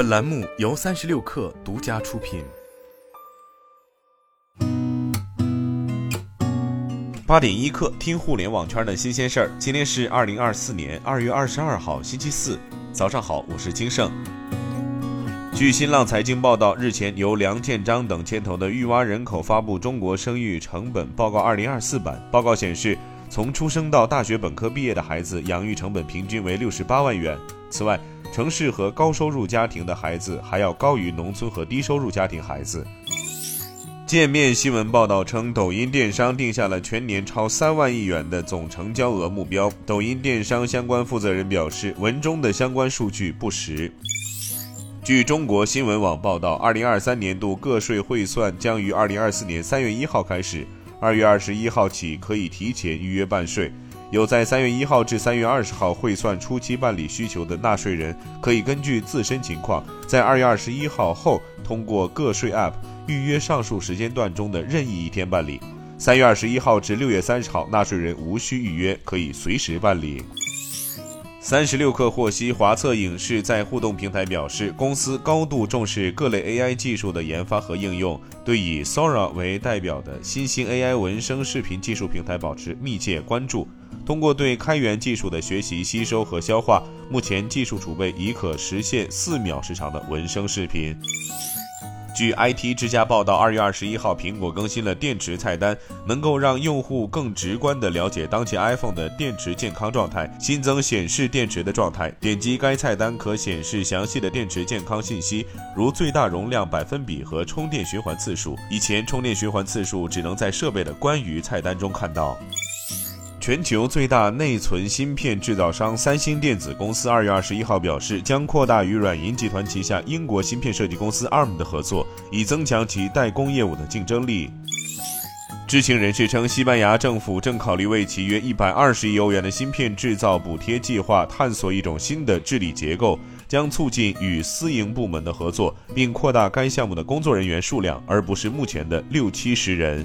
本栏目由三十六氪独家出品。八点一刻，听互联网圈的新鲜事儿。今天是二零二四年二月二十二号，星期四，早上好，我是金盛。据新浪财经报道，日前由梁建章等牵头的育蛙人口发布《中国生育成本报告二零二四版》，报告显示，从出生到大学本科毕业的孩子养育成本平均为六十八万元。此外，城市和高收入家庭的孩子还要高于农村和低收入家庭孩子。界面新闻报道称，抖音电商定下了全年超三万亿元的总成交额目标。抖音电商相关负责人表示，文中的相关数据不实。据中国新闻网报道，二零二三年度个税汇算将于二零二四年三月一号开始，二月二十一号起可以提前预约办税。有在三月一号至三月二十号汇算初期办理需求的纳税人，可以根据自身情况，在二月二十一号后通过个税 App 预约上述时间段中的任意一天办理。三月二十一号至六月三十号，纳税人无需预约，可以随时办理。三十六氪获悉，华策影视在互动平台表示，公司高度重视各类 AI 技术的研发和应用，对以 Sora 为代表的新兴 AI 文生视频技术平台保持密切关注。通过对开源技术的学习、吸收和消化，目前技术储备已可实现四秒时长的文生视频。据 IT 之家报道，二月二十一号，苹果更新了电池菜单，能够让用户更直观地了解当前 iPhone 的电池健康状态。新增显示电池的状态，点击该菜单可显示详细的电池健康信息，如最大容量百分比和充电循环次数。以前充电循环次数只能在设备的关于菜单中看到。全球最大内存芯片制造商三星电子公司二月二十一号表示，将扩大与软银集团旗下英国芯片设计公司 ARM 的合作，以增强其代工业务的竞争力。知情人士称，西班牙政府正考虑为其约一百二十亿欧元的芯片制造补贴计划探索一种新的治理结构，将促进与私营部门的合作，并扩大该项目的工作人员数量，而不是目前的六七十人。